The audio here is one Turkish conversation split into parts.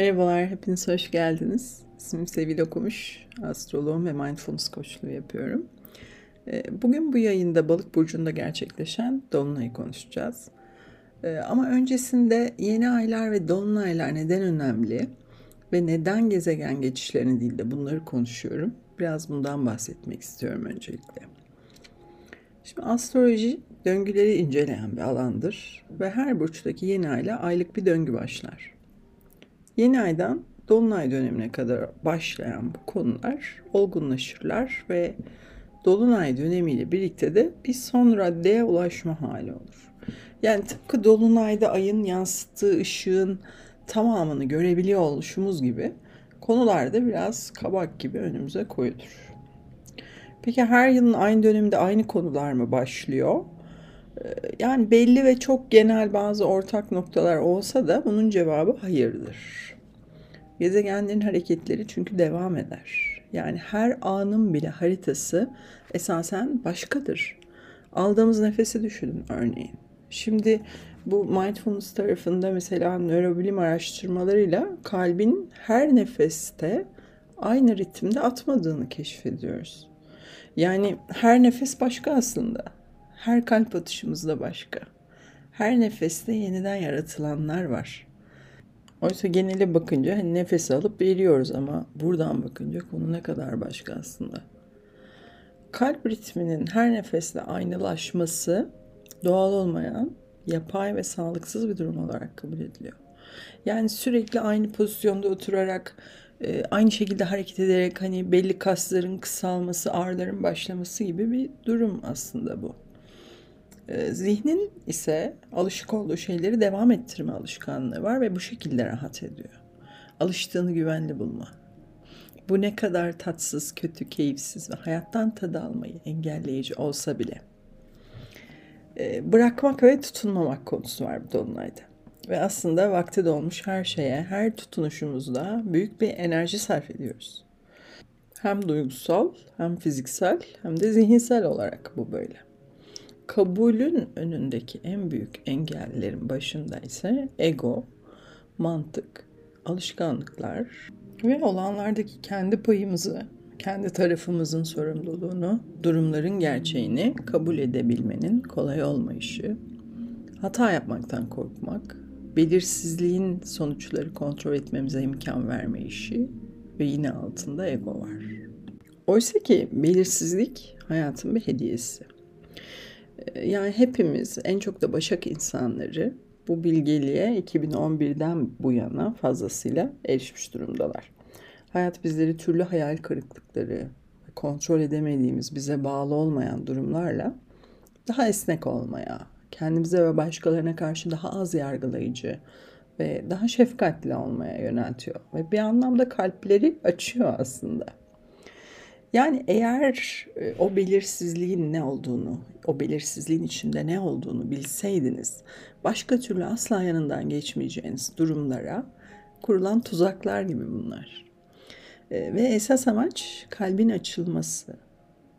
Merhabalar, hepiniz hoş geldiniz. İsmim Sevil Okumuş, astroloğum ve mindfulness koçluğu yapıyorum. Ee, bugün bu yayında Balık Burcu'nda gerçekleşen Dolunay'ı konuşacağız. Ee, ama öncesinde yeni aylar ve Dolunaylar neden önemli ve neden gezegen geçişlerini değil de bunları konuşuyorum. Biraz bundan bahsetmek istiyorum öncelikle. Şimdi astroloji döngüleri inceleyen bir alandır ve her burçtaki yeni ayla aylık bir döngü başlar. Yeni aydan dolunay dönemine kadar başlayan bu konular olgunlaşırlar ve dolunay dönemiyle birlikte de bir son raddeye ulaşma hali olur. Yani tıpkı dolunayda ayın yansıttığı ışığın tamamını görebiliyor oluşumuz gibi konularda biraz kabak gibi önümüze koyulur. Peki her yılın aynı döneminde aynı konular mı başlıyor? Ee, yani belli ve çok genel bazı ortak noktalar olsa da bunun cevabı hayırdır. Gezegenlerin hareketleri çünkü devam eder. Yani her anın bile haritası esasen başkadır. Aldığımız nefesi düşünün örneğin. Şimdi bu mindfulness tarafında mesela nörobilim araştırmalarıyla kalbin her nefeste aynı ritimde atmadığını keşfediyoruz. Yani her nefes başka aslında. Her kalp atışımız da başka. Her nefeste yeniden yaratılanlar var. Oysa genele bakınca hani nefes alıp veriyoruz ama buradan bakınca konu ne kadar başka aslında. Kalp ritminin her nefesle aynılaşması doğal olmayan, yapay ve sağlıksız bir durum olarak kabul ediliyor. Yani sürekli aynı pozisyonda oturarak, e, aynı şekilde hareket ederek hani belli kasların kısalması, ağrıların başlaması gibi bir durum aslında bu. Ee, zihnin ise alışık olduğu şeyleri devam ettirme alışkanlığı var ve bu şekilde rahat ediyor. Alıştığını güvenli bulma. Bu ne kadar tatsız, kötü, keyifsiz ve hayattan tadı almayı engelleyici olsa bile. Ee, bırakmak ve tutunmamak konusu var bu dolunayda. Ve aslında vakti dolmuş her şeye, her tutunuşumuzda büyük bir enerji sarf ediyoruz. Hem duygusal, hem fiziksel, hem de zihinsel olarak bu böyle kabulün önündeki en büyük engellerin başında ise ego, mantık, alışkanlıklar ve olanlardaki kendi payımızı, kendi tarafımızın sorumluluğunu, durumların gerçeğini kabul edebilmenin kolay olmayışı, hata yapmaktan korkmak, belirsizliğin sonuçları kontrol etmemize imkan vermeyişi ve yine altında ego var. Oysa ki belirsizlik hayatın bir hediyesi. Yani hepimiz en çok da Başak insanları bu bilgeliğe 2011'den bu yana fazlasıyla erişmiş durumdalar. Hayat bizleri türlü hayal kırıklıkları, kontrol edemediğimiz, bize bağlı olmayan durumlarla daha esnek olmaya, kendimize ve başkalarına karşı daha az yargılayıcı ve daha şefkatli olmaya yöneltiyor. Ve bir anlamda kalpleri açıyor aslında. Yani eğer e, o belirsizliğin ne olduğunu, o belirsizliğin içinde ne olduğunu bilseydiniz, başka türlü asla yanından geçmeyeceğiniz durumlara kurulan tuzaklar gibi bunlar. E, ve esas amaç kalbin açılması.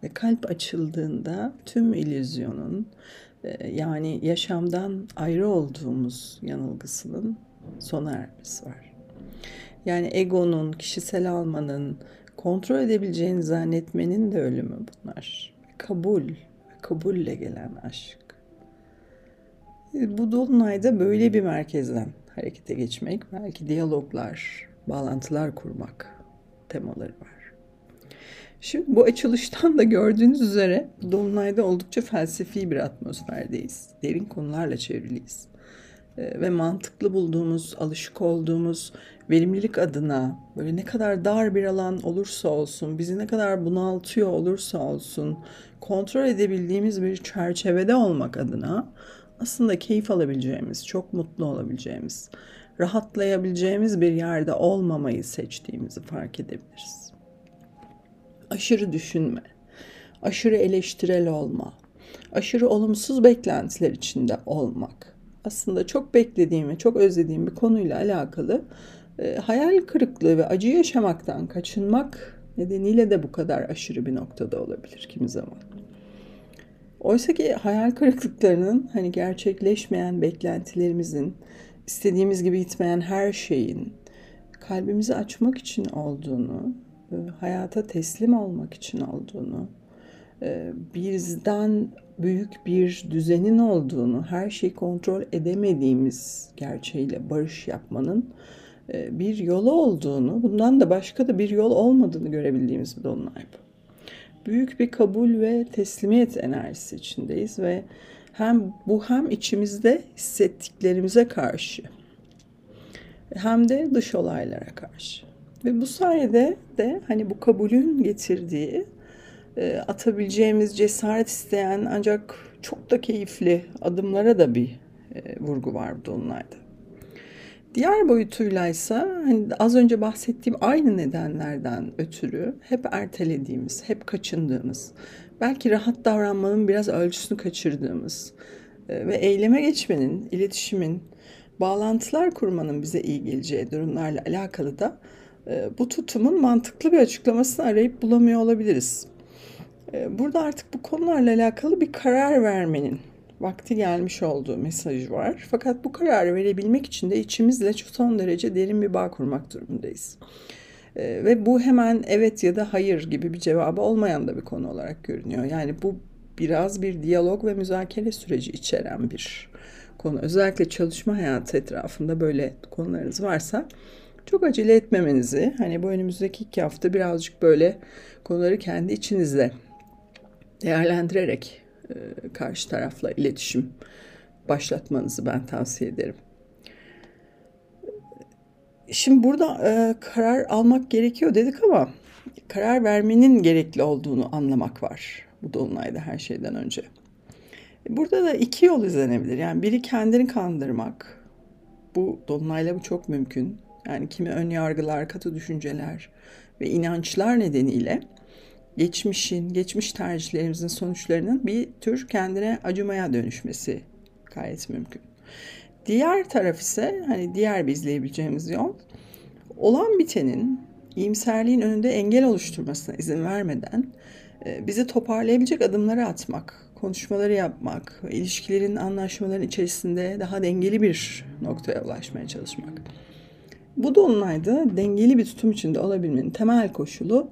Ve kalp açıldığında tüm illüzyonun e, yani yaşamdan ayrı olduğumuz yanılgısının sona ermesi var. Yani egonun, kişisel almanın, kontrol edebileceğini zannetmenin de ölümü bunlar. Kabul, kabulle gelen aşk. Bu dolunayda böyle bir merkezden harekete geçmek, belki diyaloglar, bağlantılar kurmak temaları var. Şimdi bu açılıştan da gördüğünüz üzere Dolunay'da oldukça felsefi bir atmosferdeyiz. Derin konularla çevriliyiz. Ee, ve mantıklı bulduğumuz, alışık olduğumuz verimlilik adına böyle ne kadar dar bir alan olursa olsun, bizi ne kadar bunaltıyor olursa olsun, kontrol edebildiğimiz bir çerçevede olmak adına aslında keyif alabileceğimiz, çok mutlu olabileceğimiz, rahatlayabileceğimiz bir yerde olmamayı seçtiğimizi fark edebiliriz. Aşırı düşünme, aşırı eleştirel olma, aşırı olumsuz beklentiler içinde olmak aslında çok beklediğim ve çok özlediğim bir konuyla alakalı e, hayal kırıklığı ve acı yaşamaktan kaçınmak nedeniyle de bu kadar aşırı bir noktada olabilir kimi zaman. Oysa ki hayal kırıklıklarının hani gerçekleşmeyen beklentilerimizin, istediğimiz gibi gitmeyen her şeyin, kalbimizi açmak için olduğunu, e, hayata teslim olmak için olduğunu, bizden büyük bir düzenin olduğunu, her şeyi kontrol edemediğimiz gerçeğiyle barış yapmanın e, bir yolu olduğunu, bundan da başka da bir yol olmadığını görebildiğimiz bir dolunay bu. Büyük bir kabul ve teslimiyet enerjisi içindeyiz ve hem bu hem içimizde hissettiklerimize karşı hem de dış olaylara karşı. Ve bu sayede de hani bu kabulün getirdiği atabileceğimiz cesaret isteyen ancak çok da keyifli adımlara da bir e, vurgu var dolunayda. Diğer boyutuyla ise hani az önce bahsettiğim aynı nedenlerden ötürü hep ertelediğimiz, hep kaçındığımız, belki rahat davranmanın biraz ölçüsünü kaçırdığımız e, ve eyleme geçmenin, iletişimin, bağlantılar kurmanın bize iyi geleceği durumlarla alakalı da e, bu tutumun mantıklı bir açıklamasını arayıp bulamıyor olabiliriz. E, burada artık bu konularla alakalı bir karar vermenin vakti gelmiş olduğu mesajı var. Fakat bu kararı verebilmek için de içimizle son derece derin bir bağ kurmak durumundayız. E, ve bu hemen evet ya da hayır gibi bir cevabı olmayan da bir konu olarak görünüyor. Yani bu biraz bir diyalog ve müzakere süreci içeren bir konu. Özellikle çalışma hayatı etrafında böyle konularınız varsa çok acele etmemenizi, hani bu önümüzdeki iki hafta birazcık böyle konuları kendi içinizde değerlendirerek e, karşı tarafla iletişim başlatmanızı ben tavsiye ederim. Şimdi burada e, karar almak gerekiyor dedik ama karar vermenin gerekli olduğunu anlamak var bu dolunayda her şeyden önce. Burada da iki yol izlenebilir. Yani biri kendini kandırmak. Bu dolunayla bu çok mümkün. Yani kimi ön yargılar, katı düşünceler ve inançlar nedeniyle geçmişin, geçmiş tercihlerimizin sonuçlarının bir tür kendine acımaya dönüşmesi gayet mümkün. Diğer taraf ise hani diğer bir izleyebileceğimiz yol olan bitenin iyimserliğin önünde engel oluşturmasına izin vermeden e, bizi toparlayabilecek adımları atmak, konuşmaları yapmak, ilişkilerin, anlaşmaların içerisinde daha dengeli bir noktaya ulaşmaya çalışmak. Bu dolunayda dengeli bir tutum içinde olabilmenin temel koşulu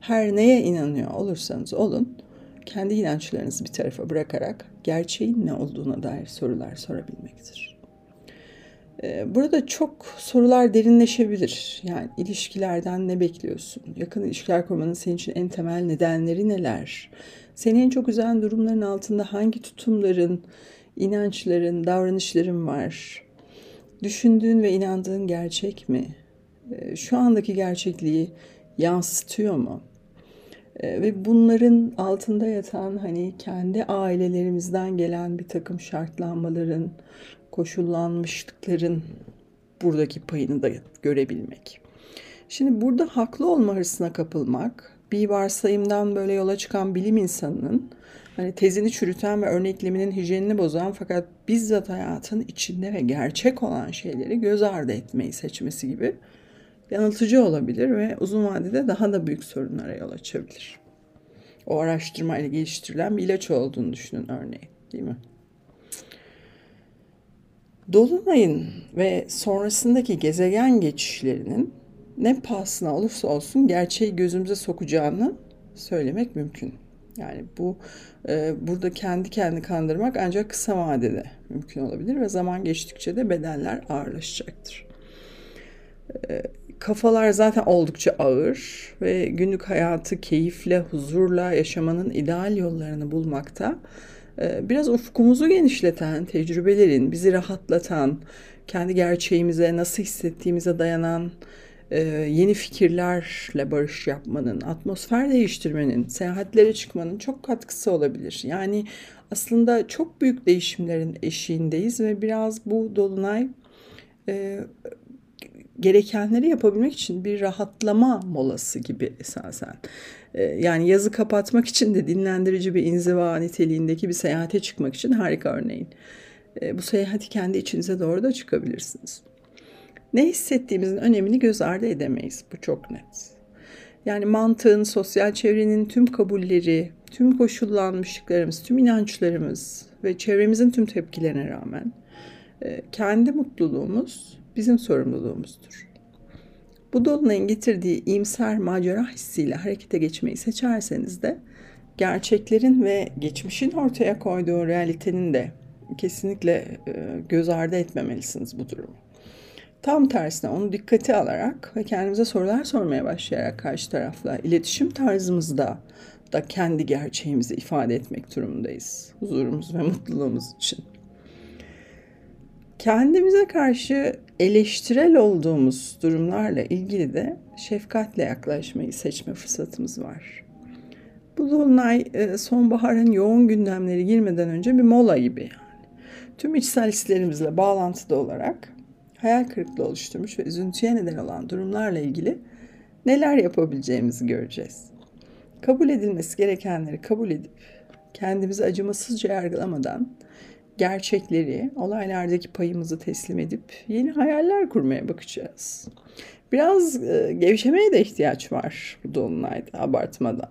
her neye inanıyor olursanız olun, kendi inançlarınızı bir tarafa bırakarak gerçeğin ne olduğuna dair sorular sorabilmektir. Ee, burada çok sorular derinleşebilir. Yani ilişkilerden ne bekliyorsun? Yakın ilişkiler kurmanın senin için en temel nedenleri neler? Seni en çok üzen durumların altında hangi tutumların, inançların, davranışların var? Düşündüğün ve inandığın gerçek mi? Ee, şu andaki gerçekliği yansıtıyor mu? Ee, ve bunların altında yatan hani kendi ailelerimizden gelen bir takım şartlanmaların, koşullanmışlıkların buradaki payını da görebilmek. Şimdi burada haklı olma hırsına kapılmak, bir varsayımdan böyle yola çıkan bilim insanının hani tezini çürüten ve örnekleminin hijyenini bozan fakat bizzat hayatın içinde ve gerçek olan şeyleri göz ardı etmeyi seçmesi gibi yanıltıcı olabilir ve uzun vadede daha da büyük sorunlara yol açabilir. O araştırmayla geliştirilen bir ilaç olduğunu düşünün örneğin değil mi? Dolunay'ın ve sonrasındaki gezegen geçişlerinin ne pahasına olursa olsun gerçeği gözümüze sokacağını söylemek mümkün. Yani bu e, burada kendi kendini kandırmak ancak kısa vadede mümkün olabilir ve zaman geçtikçe de bedeller ağırlaşacaktır. E, kafalar zaten oldukça ağır ve günlük hayatı keyifle, huzurla yaşamanın ideal yollarını bulmakta e, biraz ufkumuzu genişleten, tecrübelerin bizi rahatlatan, kendi gerçeğimize nasıl hissettiğimize dayanan e, yeni fikirlerle barış yapmanın, atmosfer değiştirmenin, seyahatlere çıkmanın çok katkısı olabilir. Yani aslında çok büyük değişimlerin eşiğindeyiz ve biraz bu dolunay e, gerekenleri yapabilmek için bir rahatlama molası gibi esasen. E, yani yazı kapatmak için de dinlendirici bir inziva niteliğindeki bir seyahate çıkmak için harika örneğin. E, bu seyahati kendi içinize doğru da çıkabilirsiniz. Ne hissettiğimizin önemini göz ardı edemeyiz. Bu çok net. Yani mantığın, sosyal çevrenin tüm kabulleri, tüm koşullanmışlıklarımız, tüm inançlarımız ve çevremizin tüm tepkilerine rağmen e, kendi mutluluğumuz bizim sorumluluğumuzdur. Bu dolunayın getirdiği iyimser macera hissiyle harekete geçmeyi seçerseniz de gerçeklerin ve geçmişin ortaya koyduğu realitenin de kesinlikle e, göz ardı etmemelisiniz bu durumu. Tam tersine onu dikkate alarak ve kendimize sorular sormaya başlayarak karşı tarafla iletişim tarzımızda da kendi gerçeğimizi ifade etmek durumundayız. Huzurumuz ve mutluluğumuz için. Kendimize karşı eleştirel olduğumuz durumlarla ilgili de şefkatle yaklaşmayı seçme fırsatımız var. Bu dolunay e, sonbaharın yoğun gündemleri girmeden önce bir mola gibi yani. Tüm içsel hislerimizle bağlantıda olarak hayal kırıklığı oluşturmuş ve üzüntüye neden olan durumlarla ilgili neler yapabileceğimizi göreceğiz. Kabul edilmesi gerekenleri kabul edip kendimizi acımasızca yargılamadan gerçekleri, olaylardaki payımızı teslim edip yeni hayaller kurmaya bakacağız. Biraz e, gevşemeye de ihtiyaç var bu dolunayda abartmadan.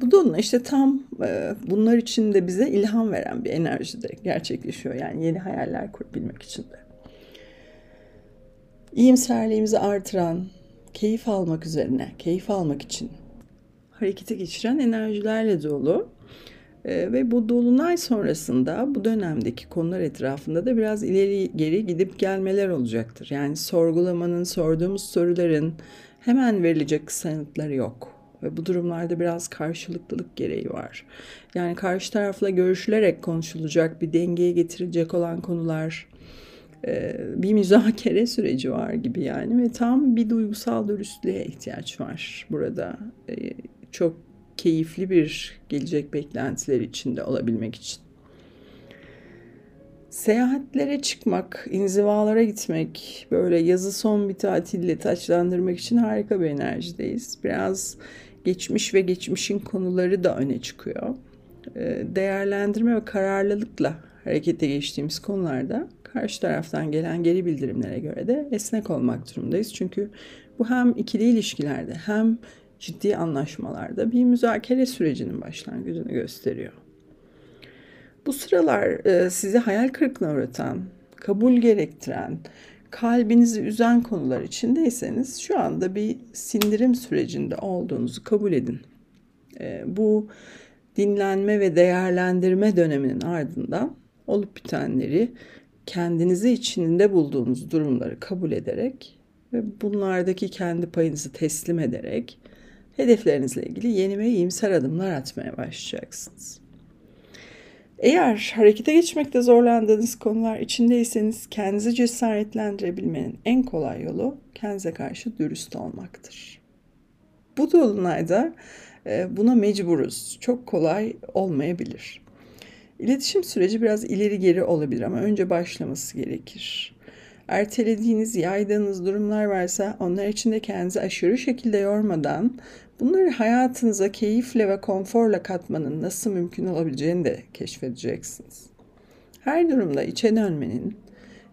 Bu dolunay işte tam e, bunlar için de bize ilham veren bir enerjide gerçekleşiyor. Yani yeni hayaller kurabilmek için de. İyimserliğimizi artıran, keyif almak üzerine, keyif almak için harekete geçiren enerjilerle dolu. Ee, ve bu dolunay sonrasında bu dönemdeki konular etrafında da biraz ileri geri gidip gelmeler olacaktır. Yani sorgulamanın, sorduğumuz soruların hemen verilecek kısa yanıtları yok. Ve bu durumlarda biraz karşılıklılık gereği var. Yani karşı tarafla görüşülerek konuşulacak, bir dengeye getirilecek olan konular, e, bir müzakere süreci var gibi yani ve tam bir duygusal dürüstlüğe ihtiyaç var burada. E, çok keyifli bir gelecek beklentiler içinde olabilmek için. Seyahatlere çıkmak, inzivalara gitmek, böyle yazı son bir tatille taçlandırmak için harika bir enerjideyiz. Biraz geçmiş ve geçmişin konuları da öne çıkıyor. Ee, değerlendirme ve kararlılıkla harekete geçtiğimiz konularda karşı taraftan gelen geri bildirimlere göre de esnek olmak durumundayız. Çünkü bu hem ikili ilişkilerde hem ciddi anlaşmalarda bir müzakere sürecinin başlangıcını gösteriyor. Bu sıralar e, sizi hayal kırıklığına uğratan, kabul gerektiren, kalbinizi üzen konular içindeyseniz şu anda bir sindirim sürecinde olduğunuzu kabul edin. E, bu dinlenme ve değerlendirme döneminin ardından olup bitenleri kendinizi içinde bulduğunuz durumları kabul ederek ve bunlardaki kendi payınızı teslim ederek hedeflerinizle ilgili yeni ve iyimser adımlar atmaya başlayacaksınız. Eğer harekete geçmekte zorlandığınız konular içindeyseniz kendinizi cesaretlendirebilmenin en kolay yolu kendinize karşı dürüst olmaktır. Bu dolunayda e, buna mecburuz. Çok kolay olmayabilir. İletişim süreci biraz ileri geri olabilir ama önce başlaması gerekir ertelediğiniz, yaydığınız durumlar varsa onlar için de kendinizi aşırı şekilde yormadan bunları hayatınıza keyifle ve konforla katmanın nasıl mümkün olabileceğini de keşfedeceksiniz. Her durumda içe dönmenin,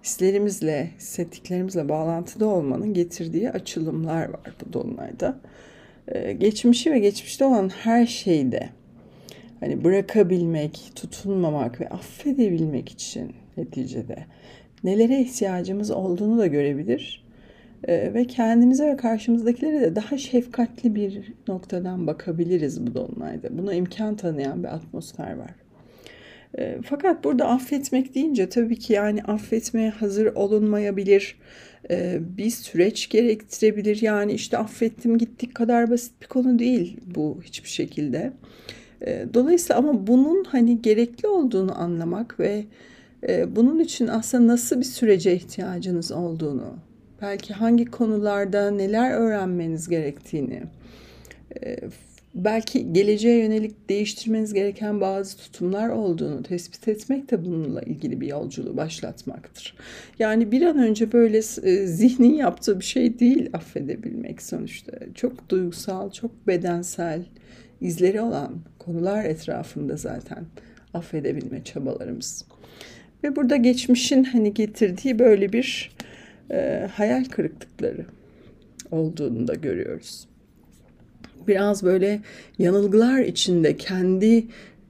hislerimizle, hissettiklerimizle bağlantıda olmanın getirdiği açılımlar var bu dolunayda. Ee, geçmişi ve geçmişte olan her şeyde hani bırakabilmek, tutunmamak ve affedebilmek için neticede nelere ihtiyacımız olduğunu da görebilir. E, ve kendimize ve karşımızdakilere de daha şefkatli bir noktadan bakabiliriz bu dolunayda. Buna imkan tanıyan bir atmosfer var. E, fakat burada affetmek deyince tabii ki yani affetmeye hazır olunmayabilir. E, bir süreç gerektirebilir. Yani işte affettim gittik kadar basit bir konu değil bu hiçbir şekilde. E, dolayısıyla ama bunun hani gerekli olduğunu anlamak ve ee, bunun için aslında nasıl bir sürece ihtiyacınız olduğunu, belki hangi konularda neler öğrenmeniz gerektiğini, e, belki geleceğe yönelik değiştirmeniz gereken bazı tutumlar olduğunu tespit etmek de bununla ilgili bir yolculuğu başlatmaktır. Yani bir an önce böyle e, zihnin yaptığı bir şey değil affedebilmek sonuçta. Çok duygusal, çok bedensel izleri olan konular etrafında zaten affedebilme çabalarımız. Ve burada geçmişin hani getirdiği böyle bir e, hayal kırıklıkları olduğunu da görüyoruz. Biraz böyle yanılgılar içinde kendi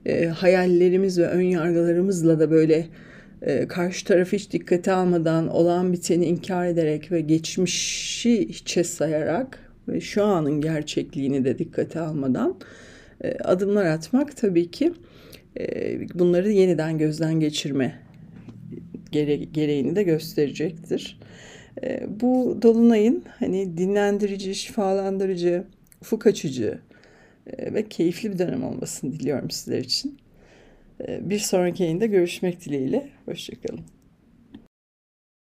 e, hayallerimiz ve ön yargılarımızla da böyle e, karşı tarafı hiç dikkate almadan olan biteni inkar ederek ve geçmişi hiçe sayarak ve şu anın gerçekliğini de dikkate almadan e, adımlar atmak tabii ki e, bunları yeniden gözden geçirme gere gereğini de gösterecektir. E, bu dolunayın hani dinlendirici, şifalandırıcı, ufuk açıcı e, ve keyifli bir dönem olmasını diliyorum sizler için. E, bir sonraki yayında görüşmek dileğiyle. Hoşçakalın.